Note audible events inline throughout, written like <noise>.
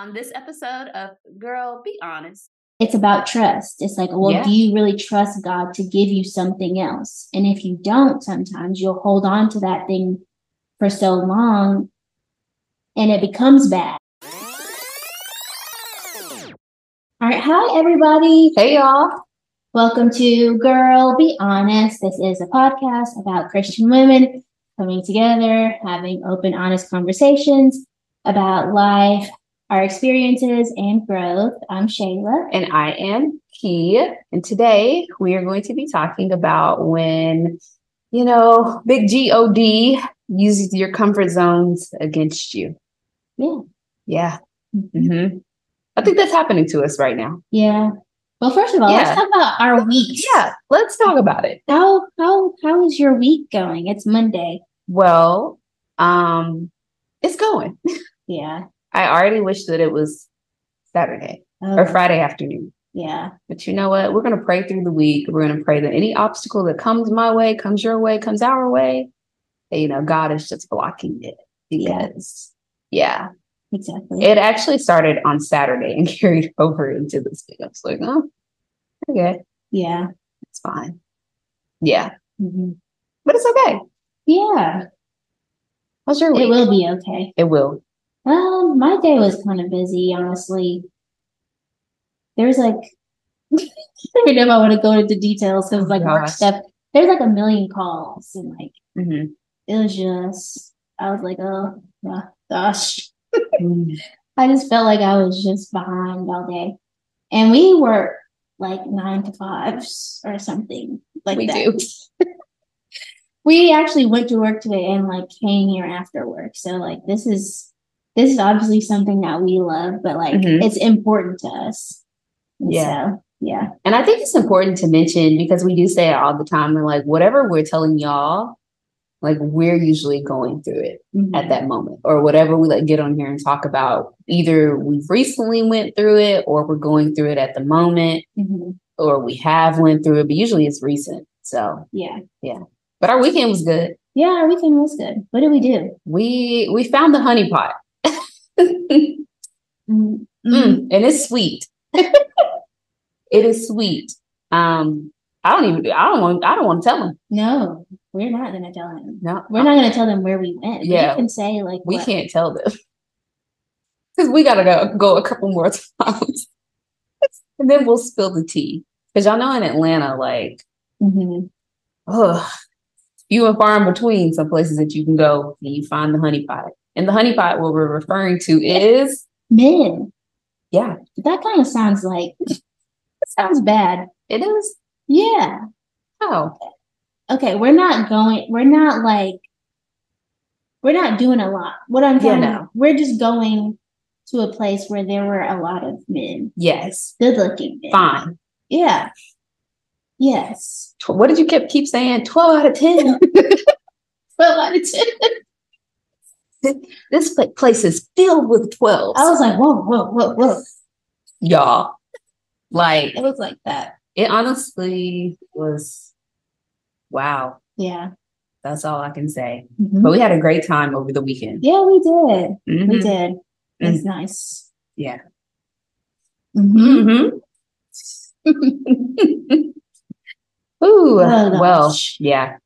On this episode of Girl, Be Honest, it's about trust. It's like, well, Yeah. do you really trust God to give you something else? And if you don't, sometimes you'll hold on to that thing for so long and it becomes bad. All right. Hi, everybody. hey y'all. Welcome to Girl, Be Honest. This is a podcast about Christian women coming together, having open, honest conversations about life, our experiences, and growth. I'm Shayla. And I am Key. And today we are going to be talking about when, you know, big G O D uses your comfort zones against you. Yeah. Yeah. hmm I think that's happening to us right now. Yeah. Well, first of all, Yeah. let's talk about our week. Yeah. Let's talk about it. How how how is your week going? It's Monday. Well, um, it's going. <laughs> Yeah. I already wish that it was Saturday Oh, or Friday afternoon. Yeah. But you know what? We're going to pray through the week. We're going to pray that any obstacle that comes my way, comes your way, comes our way, that, you know, God is just blocking it Yeah. because, yeah, Exactly. it actually started on Saturday and <laughs> carried over into this week. I was like, oh, okay, yeah. it's fine. Yeah, Mhm. but it's okay. Yeah. How's your week? It will be okay. It will. Um, my day was kind of busy, honestly. There's like, <laughs> I don't know if I want to go into details because like work stuff. There's like a million calls and like Mhm. it was just, I was like, oh yeah, gosh. Mm. <laughs> I just felt like I was just behind all day. And we work like nine to fives or something like we that. do. <laughs> We actually went to work today and like came here after work. So like this is this is obviously something that we love, but like Mhm. it's important to us. And Yeah. So, yeah. And I think it's important to mention because we do say it all the time. We're like, whatever we're telling y'all, like, we're usually going through it. Mhm. at that moment or whatever we like get on here and talk about either we've recently went through it or we're going through it at the moment Mhm. or we have went through it but usually it's recent so yeah Yeah. but our weekend was good Yeah, our weekend was good. What did we do? we we found the honey pot mm, Mm, and it's sweet. <laughs> It is sweet. Um i don't even i don't want i don't want to tell them. No, we're not gonna tell him. no. We're not gonna tell them where we went. Yeah. You can say like we what- can't tell them. <laughs> Because we gotta go go a couple more <laughs> times. And then we'll spill the tea. Because y'all know in atlanta like Mhm. ugh, few and far in between some places that you can go and you find the honey pot and the honey pot what we're referring to is Men. yeah That kind of sounds like it sounds bad. it is Yeah. how Okay, we're not going, we're not like, we're not doing a lot. What I'm Yeah, telling no. we're just going to a place where there were a lot of men, yes good looking men. fine Yeah. Yes. What did you keep keep saying 12 out of 10 <laughs> Twelve out of did- this place is filled with 12s I was like, whoa, whoa, whoa, whoa. y'all like It was like that. it honestly was wow Yeah. That's all I can say. Mhm. But we had a great time over the weekend. Yeah, we did. We Mhm. did. It's nice. Yeah. Mhm. Mhm. <laughs> Ooh, Oh, well, yeah.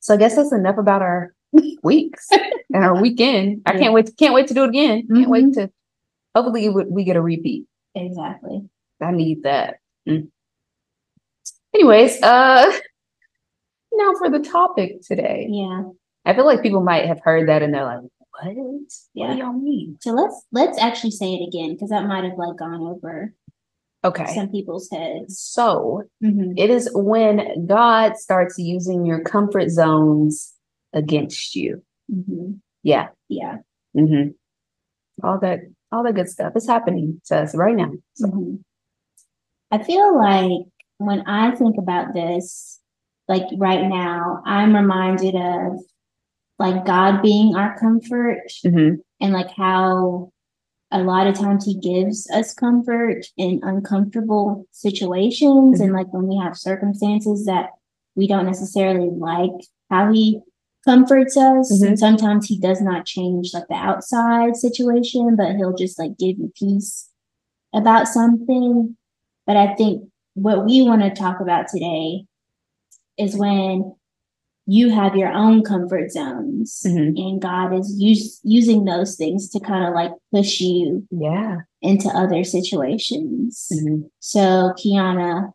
So I guess that's enough about our weeks and our weekend. I Yeah. can't wait. Can't wait to do it again. Can't wait Mhm. to. Hopefully, we we get a repeat. Exactly. I need that. Mm. Anyways, uh, <laughs> now for the topic today. Yeah. I feel like people might have heard that and they're like, "What? What Yeah. do y'all mean?" So let's let's actually say it again because that might have like gone over Okay. some people's heads. So Mhm. it is when God starts using your comfort zones against you. Mhm. Yeah. Yeah. hmm All that, all that good stuff is happening to us right now. So, Mhm. I feel like when I think about this, like right now, I'm reminded of like God being our comfort mhm. and like how a lot of times he gives us comfort in uncomfortable situations and like when we have circumstances that we don't necessarily like how he comforts us. Mhm. And sometimes he does not change like the outside situation, but he'll just like give you peace about something. But I think what we want to talk about today is when you have your own comfort zones Mhm. and God is use, using those things to kind of like push you Yeah. into other situations. Mhm. So, Kiana,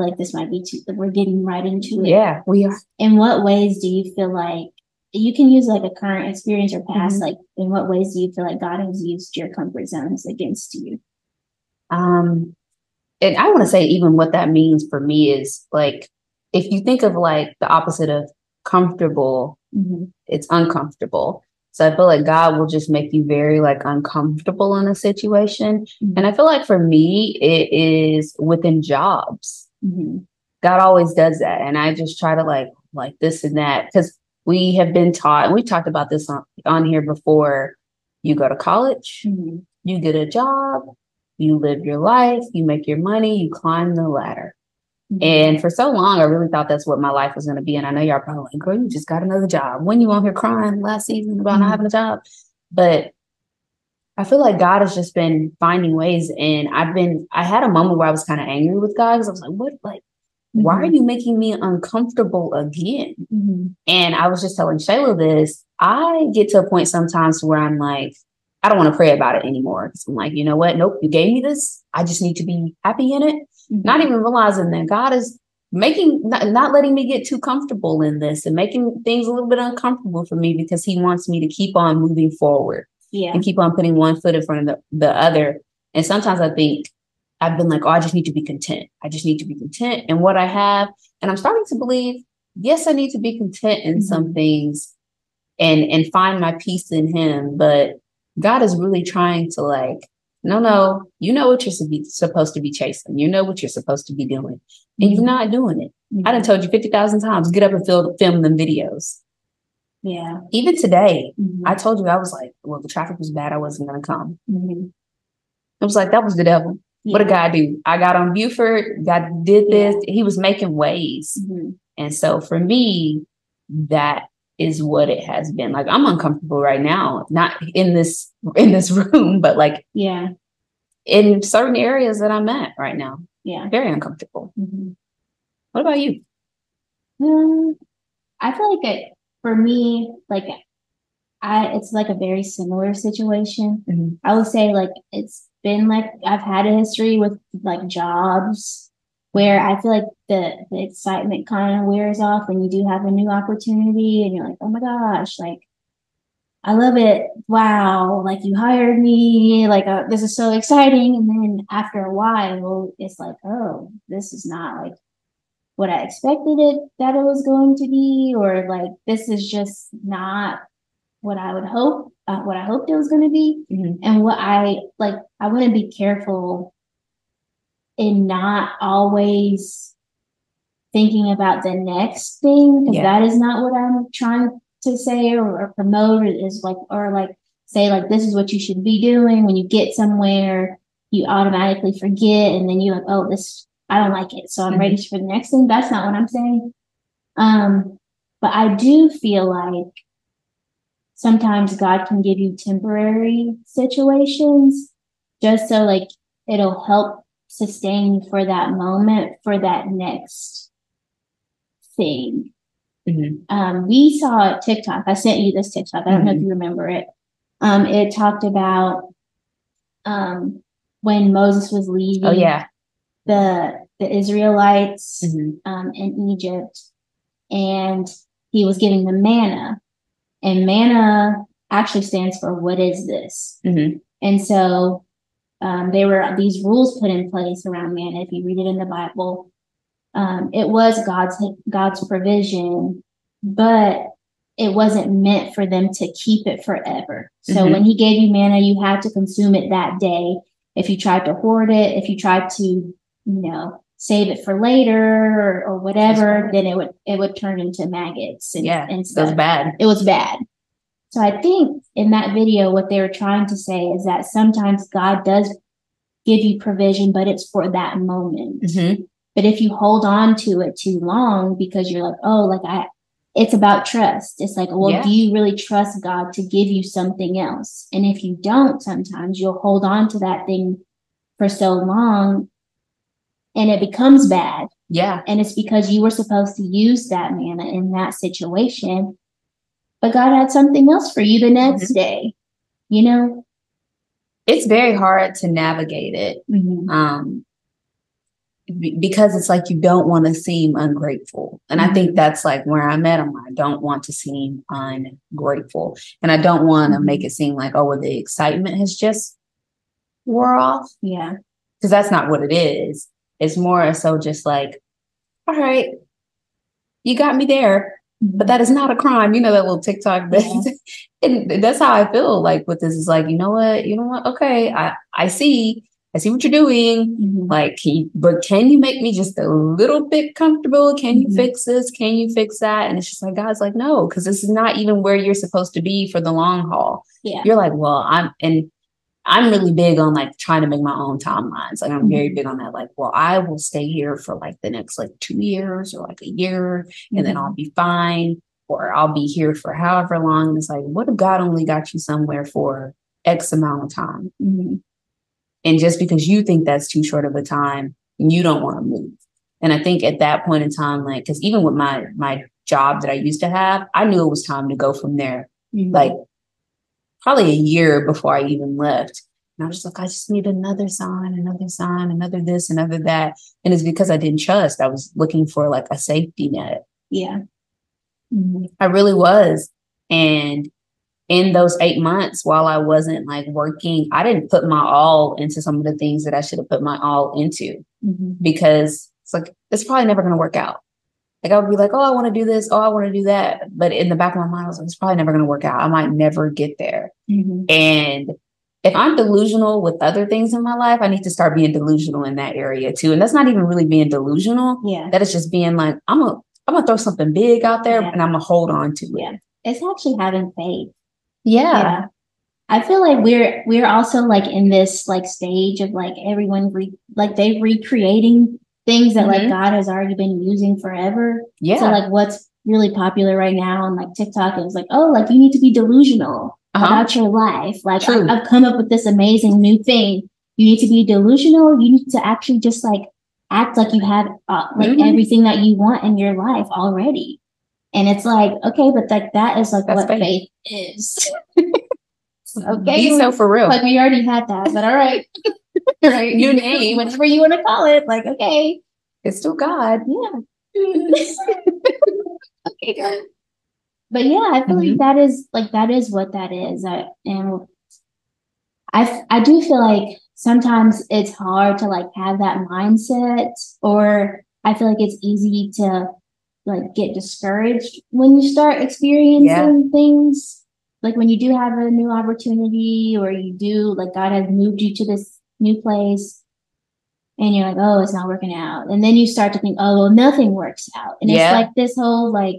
like this might be too, we're getting right into it. Yeah. We are. In what ways do you feel like you can use like a current experience or past? Mhm. Like, in what ways do you feel like God has used your comfort zones against you? Um, and I want to say even what that means for me is like if you think of like the opposite of comfortable, Mhm. it's uncomfortable. So I feel like God will just make you very like uncomfortable in a situation. Mhm. And I feel like for me, it is within jobs. Mhm. God always does that. And I just try to like like this and that because we have been taught, and we talked about this on, on here before. You go to college, Mhm. you get a job, you live your life, you make your money, you climb the ladder. Mhm. And for so long, I really thought that's what my life was going to be. And I know y'all probably like, girl, you just got another job. When you on here crying last season about Mhm. not having a job. But I feel like God has just been finding ways. And I've been, I had a moment where I was kind of angry with God because I was like, what, like, why are Mhm. you making me uncomfortable again? Mhm. And I was just telling Shayla this. I get to a point sometimes where I'm like, I don't want to pray about it anymore. 'Cause I'm like, you know what? Nope, you gave me this. I just need to be happy in it. Mhm. Not even realizing that God is making, not, not letting me get too comfortable in this and making things a little bit uncomfortable for me because He wants me to keep on moving forward Yeah. and keep on putting one foot in front of the, the other. And sometimes I think I've been like, oh, I just need to be content. I just need to be content in what I have. And I'm starting to believe, yes, I need to be content in some things and and find my peace in him. But God is really trying to like, no, no, you know what you're supposed to be chasing. You know what you're supposed to be doing. And you're Mhm. not doing it. Mhm. I done told you 50,000 times, get up and film, film them videos. Yeah. Even today, Mhm. I told you, I was like, well, the traffic was bad. I wasn't going to come. Mhm. It was like, that was the devil. What did Yeah. God do? I got on Buford. God did this. He was making ways. Mhm. And so for me, that is what it has been. Like I'm uncomfortable right now, not in this in this <laughs> room, but like Yeah. in certain areas that I'm at right now. Yeah. Very uncomfortable. Mhm. What about you? Um, I feel like it for me, like I it's like a very similar situation. Mhm. I would say like it's been like I've had a history with like jobs where I feel like the the excitement kind of wears off when you do have a new opportunity and you're like, oh my gosh, like I love it. Wow, like you hired me, like uh, this is so exciting. And then after a while, it's like, oh, this is not like what I expected it that it was going to be, or like this is just not what I would hope, uh, what I hoped it was going to be, Mhm. and what I like. I want to be careful in not always thinking about the next thing because Yeah. that is not what I'm trying to say or, or promote. Is like or like say like this is what you should be doing when you get somewhere. You automatically forget, and then you're like, oh, this I don't like it, so I'm Mhm. ready for the next thing. That's not what I'm saying. Um, but I do feel like sometimes God can give you temporary situations just so like it'll help sustain you for that moment for that next thing. Mhm. Um, we saw a TikTok. I sent you this TikTok. I don't know if Mhm. you remember it. Um, it talked about um when Moses was leaving Oh yeah. The the Israelites Mhm. um, in Egypt, and he was giving them manna. And manna actually stands for what is this? Mhm. And so um, there were these rules put in place around manna. If you read it in the Bible, um, it was God's God's provision, but it wasn't meant for them to keep it forever. So Mhm. when He gave you manna, you had to consume it that day. If you tried to hoard it, if you tried to, you know, save it for later or, or whatever, then it would it would turn into maggots and, Yeah. and It was bad. it was bad. So I think in that video, what they were trying to say is that sometimes God does give you provision, but it's for that moment. Mhm. But if you hold on to it too long because you're like, oh, like I, it's about trust. It's like, well, Yeah. do you really trust God to give you something else? And if you don't, sometimes you'll hold on to that thing for so long and it becomes bad. Yeah. And it's because you were supposed to use that manna in that situation. But God had something else for you the next day, you know? It's very hard to navigate it. Um, because it's like you don't want to seem ungrateful. And I think Mhm. that's like where I'm at. I'm I don't want to seem ungrateful. And I don't want to Mhm. make it seem like, oh, well, the excitement has just wore off. Yeah. Because that's not what it is. It's more so just like, all right, you got me there, but that is not a crime. You know that little TikTok that <laughs> and that's how I feel like with this is like, you know what, you know what? Okay, I I see, I see what you're doing. Mhm. Like, can you, but can you make me just a little bit comfortable? Can you Mhm. fix this? Can you fix that? And it's just like God's like, no, because this is not even where you're supposed to be for the long haul. Yeah. You're like, well, I'm and I'm really big on like trying to make my own timelines. Like I'm very Mhm. big on that. Like, well, I will stay here for like the next like two years or like a year, and then. I'll be fine, or I'll be here for however long. And it's like, what if God only got you somewhere for X amount of time? Mhm. And just because you think that's too short of a time, you don't want to move. And I think at that point in time, like, because even with my my job that I used to have, I knew it was time to go from there. Mhm. Like probably a year before I even left. And I was just like, I just need another sign, another sign, another this, another that. And it's because I didn't trust. I was looking for like a safety net. yeah. Mhm. I really was. And in those eight months, while I wasn't like working, I didn't put my all into some of the things that I should have put my all into Mhm. because it's like, it's probably never going to work out. Like I would be like, oh, I want to do this. Oh, I want to do that. But in the back of my mind, I was like, it's probably never going to work out. I might never get there. Mhm. And if I'm delusional with other things in my life, I need to start being delusional in that area too. And that's not even really being delusional. Yeah. That is just being like, I'm a I'm gonna throw something big out there Yeah. and I'm gonna hold on to it. Yeah. It's actually having faith. Yeah. Yeah. I feel like we're we're also like in this like stage of like everyone re- like they recreating things that like Mhm. God has already been using forever. Yeah. So like what's really popular right now on like TikTok is like, oh, like you need to be delusional Uh-huh. about your life. Like True. I, I've come up with this amazing new thing. You need to be delusional. You need to actually just like act like you have uh, like Mhm. everything that you want in your life already. And it's like, okay, but like that is like That's what faith. faith is. <laughs> <laughs> okay. Be so for real. Like we already had that, but all right. <laughs> <laughs> right. New name, whatever you want to call it. Like, okay. it's still God. Yeah. <laughs> okay. But yeah, I feel Mhm. like that is like that is what that is. I, and I I do feel like sometimes it's hard to like have that mindset, or I feel like it's easy to like get discouraged when you start experiencing things. Like when you do have a new opportunity, or you do like God has moved you to this new place, and you're like, oh, it's not working out. And then you start to think, oh, well, nothing works out. And Yeah. it's like this whole, like,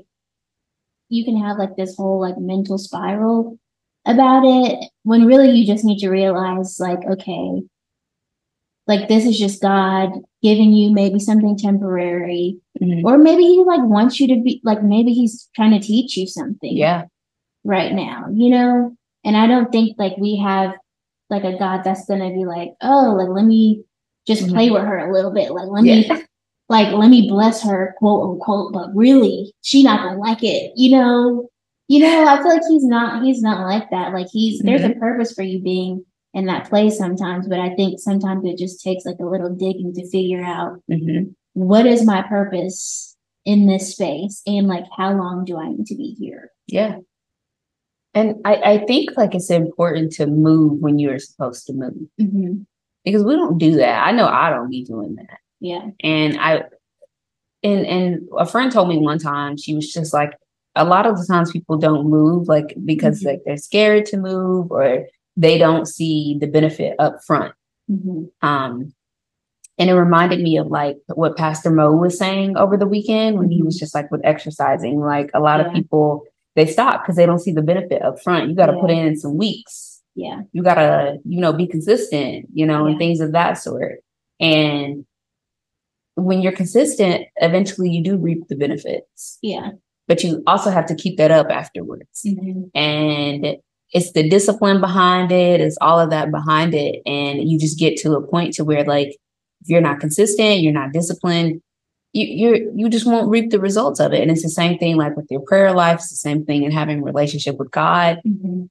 you can have like this whole like mental spiral about it when really you just need to realize, like, okay, like this is just God giving you maybe something temporary, Mhm. or maybe He like wants you to be like, maybe He's trying to teach you something Yeah. right now, you know? And I don't think like we have like a God that's gonna be like, oh, like let me just Mhm. play with her a little bit. Like let Yeah. me <laughs> like let me bless her, quote unquote, but really she not gonna like it, you know. You know, I feel like he's not he's not like that. Like he's there's a purpose for you being in that place sometimes, but I think sometimes it just takes like a little digging to figure out Mhm. what is my purpose in this space and like how long do I need to be here? Yeah. And I, I think like it's important to move when you're supposed to move Mm-hmm. because we don't do that. I know I don't be doing that. Yeah. And I and and a friend told me one time she was just like a lot of the times people don't move like because Mhm. like they're scared to move or they don't see the benefit up front. Mm-hmm. Um and it reminded me of like what Pastor Mo was saying over the weekend when he was just like with exercising. Like a lot of Mm-hmm. People they stop because they don't see the benefit up front. You got to put in some weeks Yeah. you gotta you know be consistent you know and things of that sort and when you're consistent, eventually you do reap the benefits. Yeah. But you also have to keep that up afterwards. Mhm. And it's the discipline behind it, it's all of that behind it. And you just get to a point to where like if you're not consistent, you're not disciplined, you you you just won't reap the results of it. And it's the same thing like with your prayer life, it's the same thing in having a relationship with God. Mhm.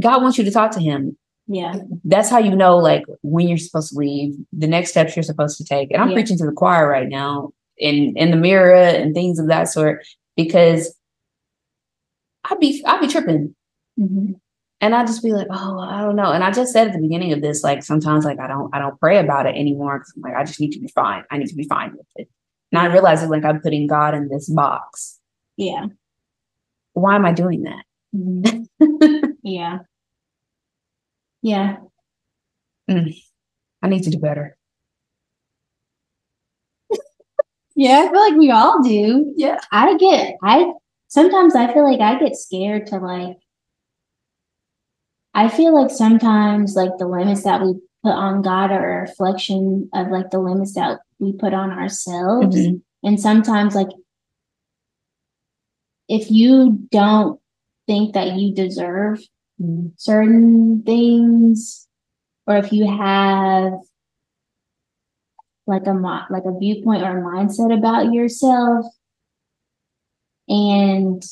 God wants you to talk to him. Yeah. That's how you know like when you're supposed to leave, the next steps you're supposed to take. And I'm Yeah. preaching to the choir right now in in the mirror and things of that sort because I'd be I'd be tripping. Mhm. And I just be like, oh, I don't know. And I just said at the beginning of this, like sometimes like I don't I don't pray about it anymore because I'm like, I just need to be fine. I need to be fine with it. And I like I'm putting God in this box. Yeah. Why am I doing that? Mhm. <laughs> yeah. Yeah. I need to do better. <laughs> Yeah. I feel like we all do. Yeah. I get, I sometimes I feel like I get scared to like, I feel like sometimes like the limits that we put on God are a reflection of like the limits that we put on ourselves. Mhm. And sometimes, like, if you don't think that you deserve Mhm. certain things, or if you have like a like a viewpoint or a mindset about yourself, and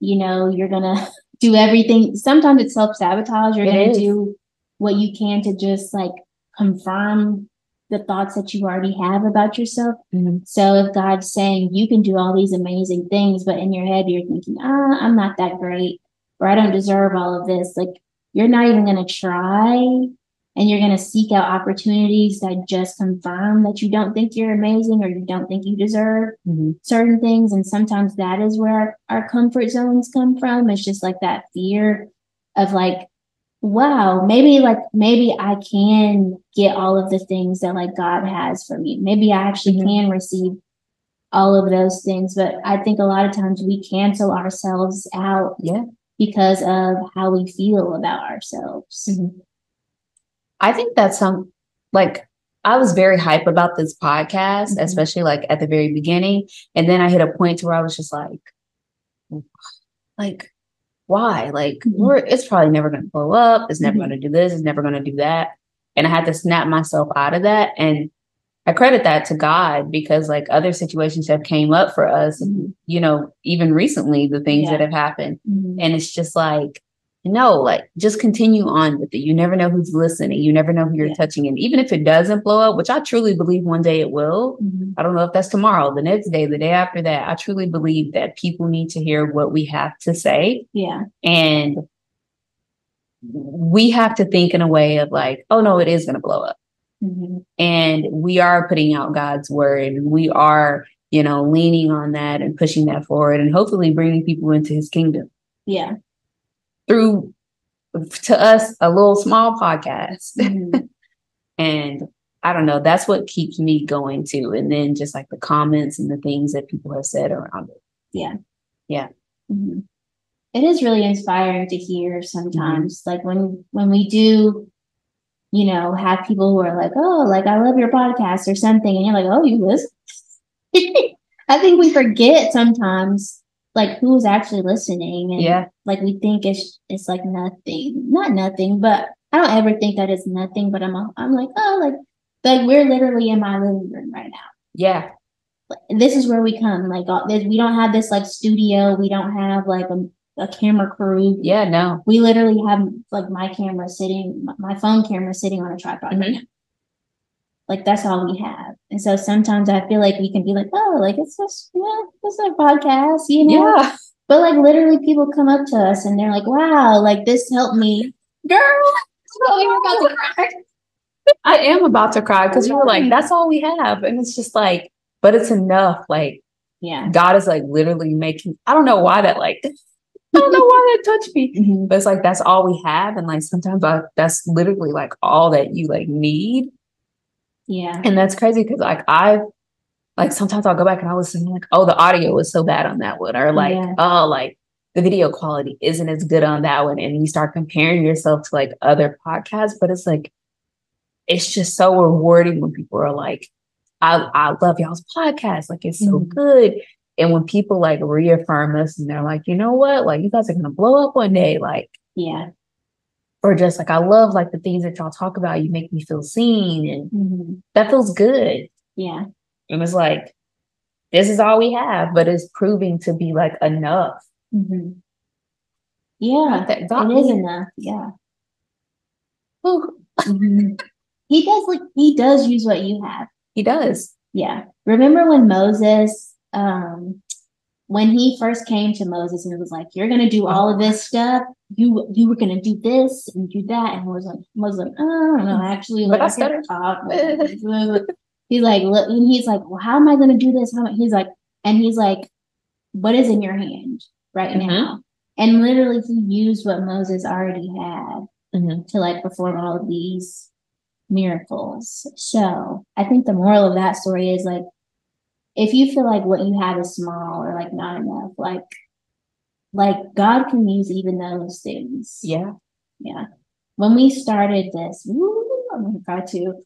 you know you're gonna <laughs> do everything. Sometimes it's self sabotage. You're It gonna is. do what you can to just like confirm the thoughts that you already have about yourself. Mhm. So if God's saying you can do all these amazing things, but in your head you're thinking, ah, I'm not that great, or I don't deserve all of this, like you're not even going to try and you're going to seek out opportunities that just confirm that you don't think you're amazing or you don't think you deserve Mhm. certain things. And sometimes that is where our, our comfort zones come from. It's just like that fear of like, wow, maybe like maybe I can get all of the things that like God has for me. Maybe I actually Mhm. can receive all of those things. But I think a lot of times we cancel ourselves out Yeah. because of how we feel about ourselves. Mhm. I think that's some like I was very hype about this podcast, Mhm. especially like at the very beginning. And then I hit a point to where I was just like, <sighs> like, why? Like, Mhm. we're it's probably never gonna blow up, it's never Mhm. gonna do this, it's never gonna do that. And I had to snap myself out of that. And I credit that to God because like other situations have came up for us, Mhm. you know, even recently, the things Yeah. that have happened. Mhm. And it's just like, no, like just continue on with it. You never know who's listening. You never know who you're Yeah. touching. And even if it doesn't blow up, which I truly believe one day it will, Mhm. I don't know if that's tomorrow, the next day, the day after that. I truly believe that people need to hear what we have to say. Yeah. And we have to think in a way of like, oh no, it is going to blow up. Mhm. And we are putting out God's word and we are, you know, leaning on that and pushing that forward and hopefully bringing people into his kingdom Yeah. Through to us a little small podcast <laughs> Mhm. and i don't know that's what keeps me going too and then just like the comments and the things that people have said around it Mhm. It is really inspiring to hear sometimes, like when when we do, you know, have people who are like, "Oh, like I love your podcast" or something, and you're like, "Oh, you listen." <laughs> I think we forget sometimes, like who's actually listening, and yeah like we think it's it's like nothing, not nothing, but I don't ever think that it's nothing. But I'm I'm like, oh, like like we're literally in my living room right now yeah this is where we come. Like all, this, we don't have this like studio. We don't have like a, a camera crew. yeah no We literally have like my camera sitting, my- phone camera sitting on a tripod. right Mhm. now. Like that's all we have. And so sometimes I feel like we can be like, oh, like it's just yeah, it's a podcast, you know. yeah But like literally, people come up to us and they're like, wow, like this helped me, girl. Oh, you're about to cry. i am about to cry because you were like that's all we have and it's just like but it's enough like Yeah. god is like literally making i don't know why that like <laughs> i don't know why that touched me Mhm. but it's like that's all we have and like sometimes I, that's literally like all that you like need Yeah. and that's crazy because like i like sometimes i'll go back and i'll listen like oh the audio was so bad on that one or like Yeah. oh like the video quality isn't as good on that one and you start comparing yourself to like other podcasts but it's like it's just so rewarding when people are like I, I love y'all's podcast. Like it's so Mhm. good. And when people like reaffirm us and they're like, you know what, like you guys are gonna blow up one day, like, Yeah. Or just like I love like the things that y'all talk about. You make me feel seen, and Mhm. that feels good. Yeah. And it's like, this is all we have, but it's proving to be like enough. Mhm. Yeah. That It is enough. Yeah. Mhm. He does like he does use what you have. he does. Yeah. Remember when Moses, um, when he first came to Moses and it was like, You're gonna do all of this stuff, you you were gonna do this and do that, and was like Moses like, oh, I don't know, actually like I stuttered. talk. <laughs> <laughs> he's like, look, and he's like, Well, how am I gonna do this? How he's like, and he's like, What is in your hand right Mhm. now? And literally he used what Moses already had Mhm. to like perform all of these miracles. So I think the moral of that story is like, if you feel like what you have is small or like not enough, like, like God can use even those things. Yeah. Yeah. When we started this, woo, I'm gonna cry too.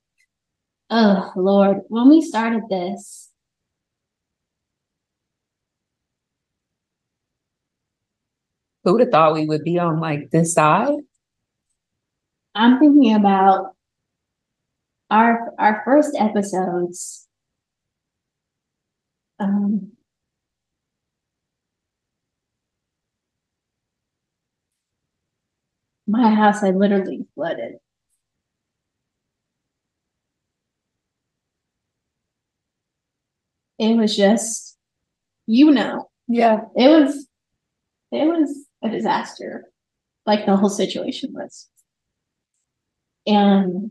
Oh Lord, when we started this, Who would have thought we would be on like this side? I'm thinking about our our first episodes. Um, my house I literally flooded. It was just, you know, Yeah. it was it was a disaster like the whole situation was and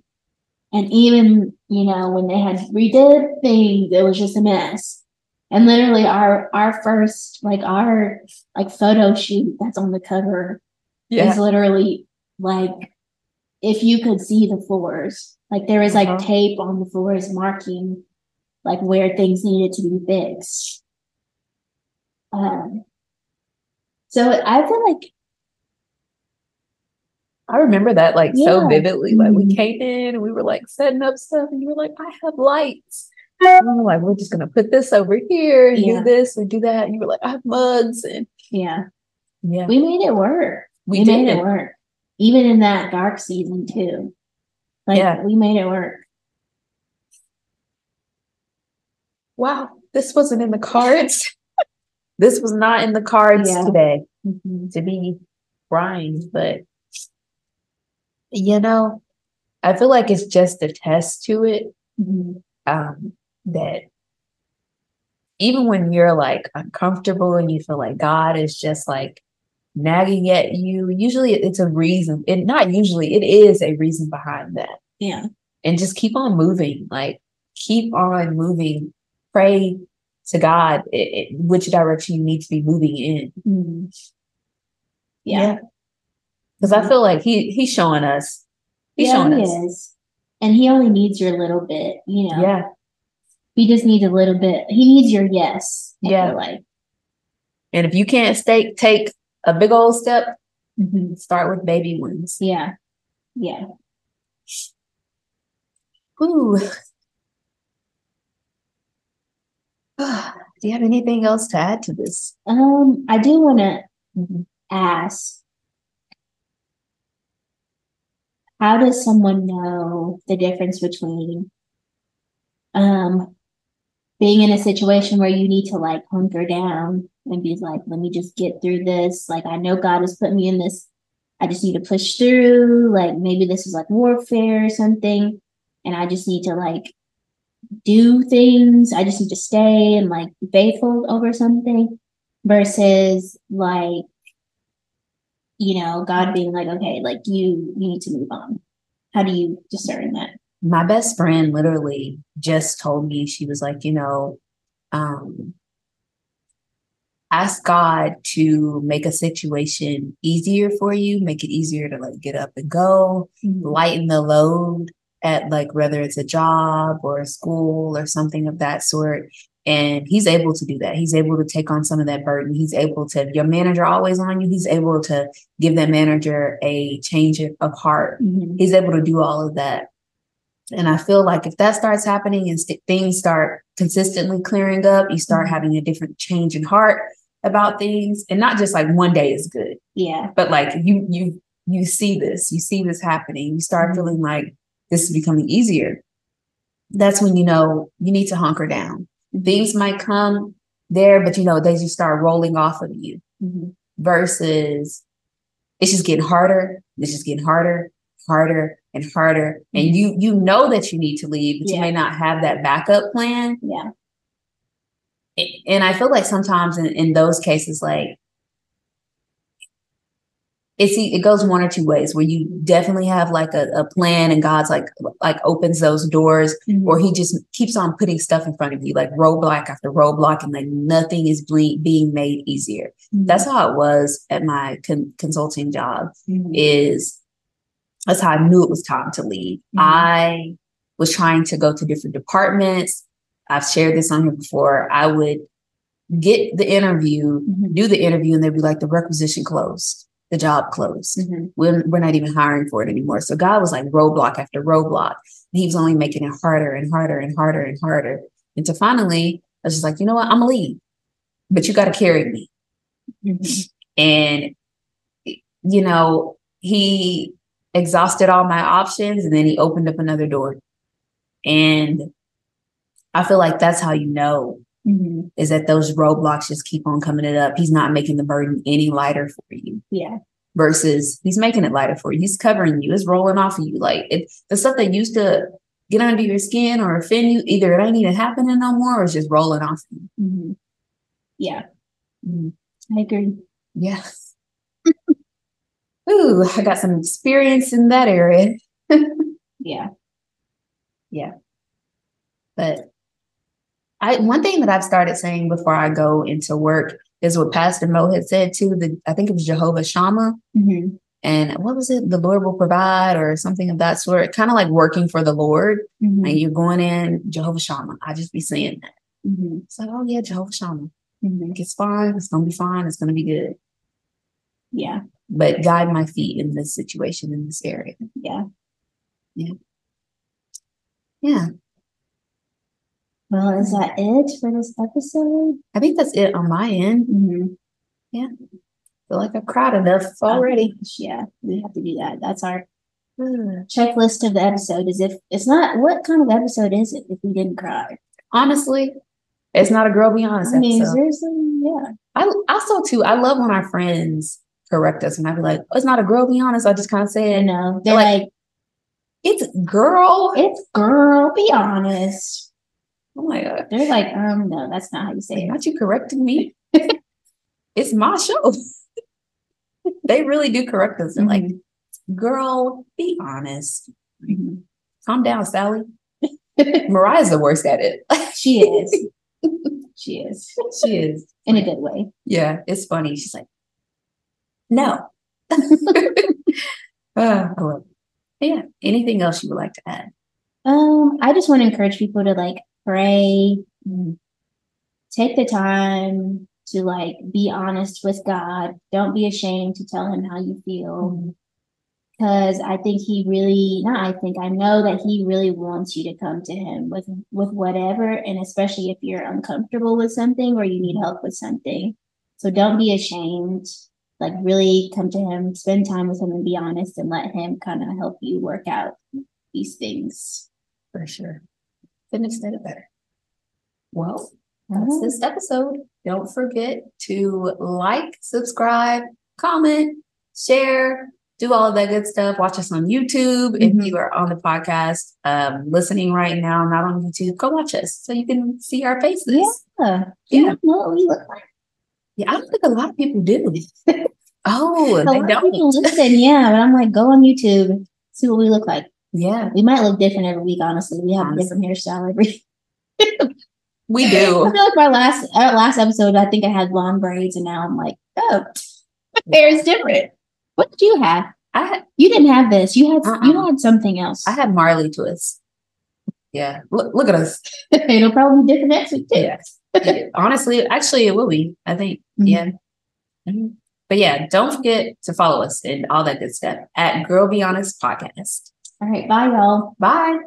and even you know when they had redid things it was just a mess and literally our our first like our like photo shoot that's on the cover Yeah. is literally like if you could see the floors like there was like Uh-huh. tape on the floors marking like where things needed to be fixed um so i feel like I remember that like so vividly. Like we Mhm. came in and we were like setting up stuff, and you were like, "I have lights." And were like, "We're just gonna put this over here and Yeah. do this and do that." And you were like, "I have mugs," and yeah yeah, we made it work we, we, made it work even in that dark season too like Yeah. we made it work Wow, this wasn't in the cards. <laughs> this was not in the cards Yeah. today Mhm. to be crying, but you know, I feel like it's just a test to it. Mhm. um, that even when you're like uncomfortable and you feel like God is just like nagging at you, usually it's a reason. And not usually, it is a reason behind that. yeah And just keep on moving, like keep on moving. Pray to God i- i- which direction you need to be moving in. Mhm. yeah Because I feel like he he's showing us. He's yeah showing he us. is and he only needs your little bit you know Yeah. He just needs a little bit he needs your yes Yeah. like And if you can't stay take a big old step, Mhm. start with baby ones. yeah yeah Ooh. <sighs> Do you have anything else to add to this? um i do want to Mhm. ask how does someone know the difference between um being in a situation where you need to like hunker down and be like let me just get through this. Like i know god has put me in this. I just need to push through. Like maybe this is like warfare or something. And i just need to like do things. I just need to stay and like be faithful over something. Versus like you know god being like okay like you you need to move on. How do you discern that My best friend literally just told me, she was like, you know, um, ask God to make a situation easier for you, make it easier to like get up and go, lighten the load at like whether it's a job or a school or something of that sort. And he's able to do that. He's able to take on some of that burden. He's able to, your manager always on you, he's able to give that manager a change of heart. Mhm. He's able to do all of that. And I feel like if that starts happening and st- things start consistently clearing up, you start Mhm. having a different change in heart about things, and not just like one day is good, Yeah. but like you you you see this, you see this happening, you start Mhm. feeling like this is becoming easier. That's when you know you need to hunker down. Things might come there, but you know they just start rolling off of you Mhm. versus it's just getting harder. It's just getting harder, harder, and harder. And you you know that you need to leave, but you may not have that backup plan. Yeah. And I feel like sometimes in, in those cases, like it's it goes one or two ways where you definitely have like a, a plan and God's like like opens those doors Mhm. or he just keeps on putting stuff in front of you like roadblock after roadblock and like nothing is ble- being made easier Mhm. that's how it was at my con- consulting job Mhm. is that's how i knew it was time to leave Mhm. i was trying to go to different departments i've shared this on here before i would get the interview Mhm. do the interview and they'd be like the requisition closed the job closed Mhm. we're, we're not even hiring for it anymore. So God was like roadblock after roadblock. And he was only making it harder and harder and harder and harder. And to finally, I was just like, you know what? I'm gonna leave, but you got to carry me. Mhm. And, you know, he exhausted all my options and then he opened up another door. And I feel like that's how you know Mhm. is that those roadblocks just keep on coming it up. He's not making the burden any lighter for you. Yeah. versus he's making it lighter for you. He's covering you. It's rolling off of you. Like it, the stuff that used to get under your skin or offend you, either it ain't even happening no more or it's just rolling off you. Mhm. Yeah. Mhm. I agree. Yeah. <laughs> Ooh, I got some experience in that area. <laughs> Yeah. Yeah. But I one thing that I've started saying before I go into work is what Pastor Mo had said too. The I think it was Jehovah Shammah. Mhm. And what was it? The Lord will provide or something of that sort. Kind of like working for the Lord. Mhm. and you're going in Jehovah Shammah. I just be saying that. Mhm. It's like, oh yeah, Jehovah Shammah. Mhm. Like, it's fine. It's gonna be fine. It's gonna be good. Yeah. But guide my feet in this situation in this area. Yeah. Yeah, Yeah. Well, is that it for this episode? I think that's it on my end. Mhm. feel like I've cried enough already. Yeah, we have to do that. That's our checklist of the episode. Is if it's not what kind of episode is it if we didn't cry? Honestly, it's not a girl be honest I mean, episode. seriously, yeah. I also too. I love when our friends correct us, and I'd be like, oh, "It's not a girl be honest." I just kind of say it. know, they're Like- like, It's girl. it's girl, be honest. oh my god. They're like, um, no, that's not how you say it. not you correcting me. <laughs> it's my show. <laughs> they really do correct us. They're like, girl, be honest. Mhm. Calm down, Sally. <laughs> Mariah's the worst at it. she is. She is. she is. In a good way. Yeah, it's funny. She's like, no. <laughs> <laughs> It. Yeah. Anything else you would like to add? Um, I just want to encourage people to like pray, take the time to like be honest with God. Don't be ashamed to tell him how you feel. Because I think he really not I think I know that he really wants you to come to him with with whatever and especially if you're uncomfortable with something or you need help with something. So don't be ashamed. Like really come to him, spend time with him and be honest and let him kind of help you work out these things. For sure. Couldn't have said it better. Well, that's this episode. Don't forget to like, subscribe, comment, share, do all of that good stuff. Watch us on YouTube. Mhm. If you are on the podcast, um, listening right now, not on YouTube, go watch us so you can see our faces. Yeah. Yeah. You know what we look like. Yeah, I don't think a lot of people do. <laughs> oh, A they lot of people don't. listen, yeah, but I'm like, go on YouTube, see what we look like. Yeah, We might look different every week, honestly. We have a different hairstyle every <laughs> we do. I feel like my last our last episode, I think I had long braids, and now I'm like, oh, my <laughs> hair is different. What did you have? I had, You didn't have this. You had you Uh-uh. had something else. I had Marley twists. Yeah, look, look at us. It'll probably be different next week too. Yeah. Honestly, actually, it will be. I think. Mhm. Yeah. Mhm. But yeah, don't forget to follow us and all that good stuff at Girl Be Honest Podcast. All right, bye, y'all. Bye.